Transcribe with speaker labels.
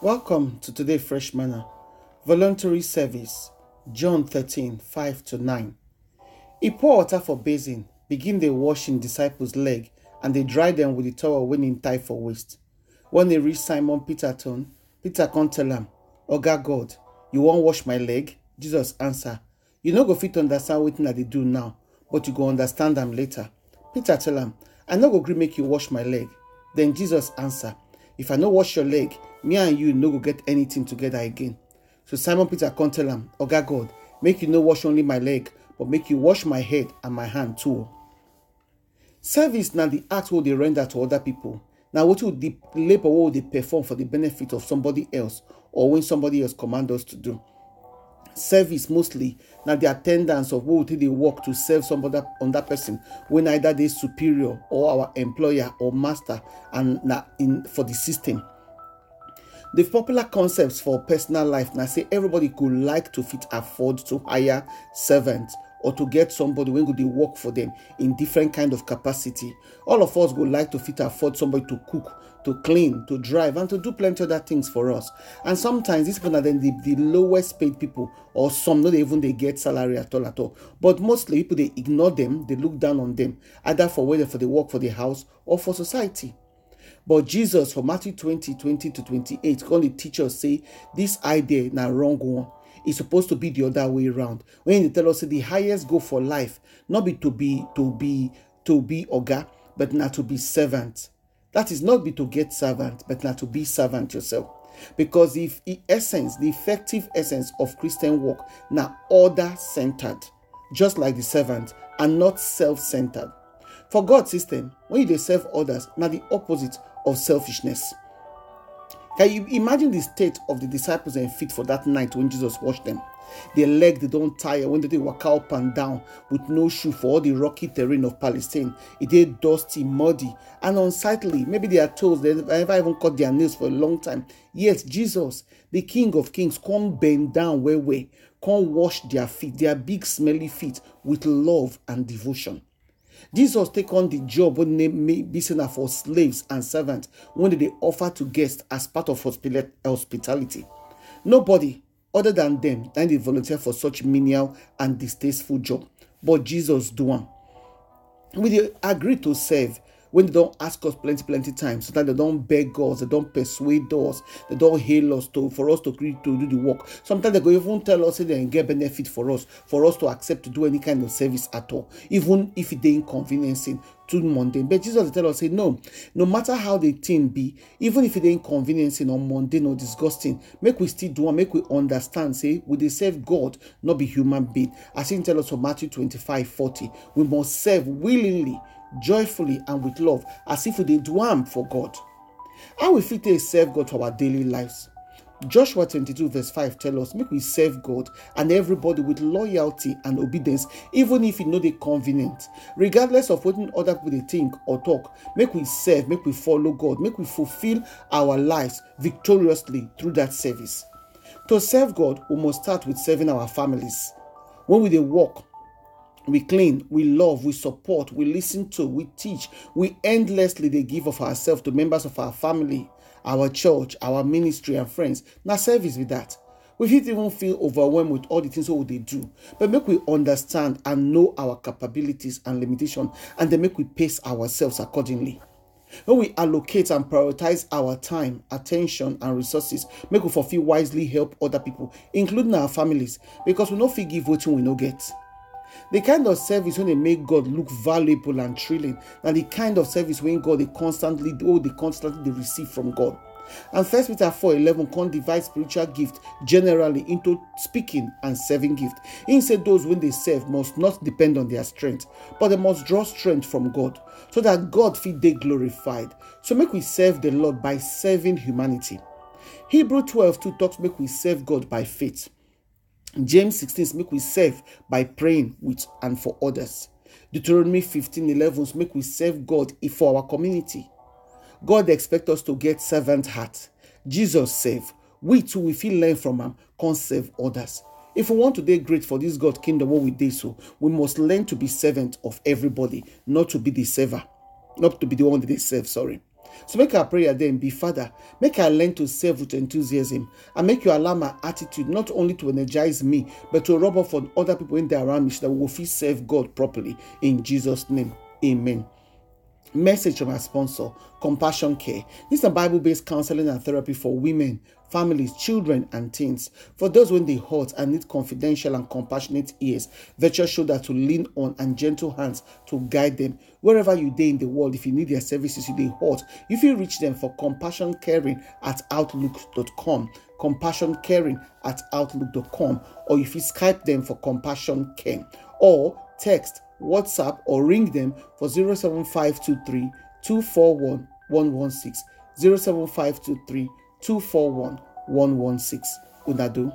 Speaker 1: Welcome to today Fresh Manna Voluntary Service, John 13 5 to 9. He pour water for basin, begin they washing disciples' leg, and they dry them with the towel when in tie for waist. When they reach Simon Peter turn, Peter come tell am, Oga God, you won't wash my leg? Jesus answer, You no go fit understand I dey do now, but you go understand them later. Peter tell am, I no go gree make you wash my leg. Then Jesus answer, If I no wash your leg, me and you no go get anything together again. So Simon Peter come tell am, Oga God, make you no wash only my leg, but make you wash my head and my hand too. Service na the act wey dey render to other people. Na wetin the labour wey we dey perform for the benefit of somebody else or when somebody else command us to do. Service mostly na the attendance of wey we take dey work to serve somebody under person wey either dey superior or our employer or master and na in for the system. The popular concepts for personal life now say everybody could like to fit afford to hire servants or to get somebody when go they work for them in different kind of capacity. All of us would like to fit afford somebody to cook, to clean, to drive, and to do plenty other things for us. And sometimes these people are then the, the lowest paid people, or some not even they get salary at all at all. But mostly people they ignore them, they look down on them, either for whether for the work for the house or for society. But Jesus for Matthew 20, 20 to 28, going to teach us say this idea na wrong one. It's supposed to be the other way around. When they tell us say the highest goal for life, not be to be to be to be oga, but not to be servant. That is not be to get servant, but not to be servant yourself. Because if the essence, the effective essence of Christian work, now order centered, just like the servant, and not self-centered. For God's system, when you serve others, now the opposite of selfishness. Can you imagine the state of the disciples and feet for that night when Jesus washed them? Their leg they don't tire when they walk up and down with no shoe for all the rocky terrain of Palestine. It is dusty, muddy, and unsightly. Maybe their toes they never even cut their nails for a long time. Yet Jesus, the King of Kings, come bend down where way, come wash their feet, their big smelly feet with love and devotion. Jesus take on the job when they may be seen for slaves and servants when they offer to guests as part of hospitality. Nobody other than them then they volunteer for such menial and distasteful job. But Jesus do one. We agree to serve when they don't ask us plenty plenty times sometimes they don't beg us they don't persuade us they don't hail us to for us to to do the work. Sometimes they go even tell us they get benefit for us for us to accept to do any kind of service at all even if it inconveniencing too mundane. But jesus tell us say no no matter how the thing be even if dey inconveniencing or mundane or disgusting make we still do am make we understand say we dey serve god not be human being. As him tell us from matthew 25 40 we must serve willingly joyfully and with love as if we did do am for god. How we fit take serve god for our daily lives? Joshua 22 verse 5 tell us make we serve god and everybody with loyalty and obedience even if e no dey convenient. Regardless of wetin other people think or talk make we serve make we follow god make we fulfill our lives victoriously through that service. To serve god we must start with serving our families. When we dey work we clean, we love, we support, we listen to, we teach, we endlessly they give of ourselves to members of our family, our church, our ministry, and friends. Now, service with that. We fit even feel overwhelmed with all the things what they do. But make we understand and know our capabilities and limitation, and then make we pace ourselves accordingly. When we allocate and prioritize our time, attention, and resources, make we fulfill wisely help other people, including our families, because we no fit give wetin we no get. The kind of service when they make God look valuable and thrilling, and the kind of service when God they constantly oh they constantly they receive from God. And First Peter 4 11 can divide spiritual gift generally into speaking and serving gift. He said those when they serve must not depend on their strength, but they must draw strength from God, so that God feel they glorified. So make we serve the Lord by serving humanity. Hebrew 12 2 talks make we serve God by faith. James 16 make we serve by praying with and for others. Deuteronomy 15 11 make we serve God for our community. God expect us to get servant heart. Jesus save. We too we feel learn from him, can serve others. If we want to be great for this God kingdom, what we do so, we must learn to be servant of everybody, not to be the server, not to be the one that they serve. Sorry. So make our prayer then be Father, make I learn to serve with enthusiasm and make you allow my attitude not only to energize me, but to rub off on other people in there around me so that we will feel serve God properly. In Jesus' name, amen. Message from our sponsor, Compassion Care. This is a Bible based counseling and therapy for women, families, children, and teens. For those when they hurt and need confidential and compassionate ears, virtual shoulder to lean on, and gentle hands to guide them. Wherever you day in the world, if you need their services, you they hurt. If you reach them for compassion caring at outlook.com, compassion caring at outlook.com, or if you Skype them for compassion care, or text WhatsApp or ring them for 07523 241 116. 07523 241 116. Unadu.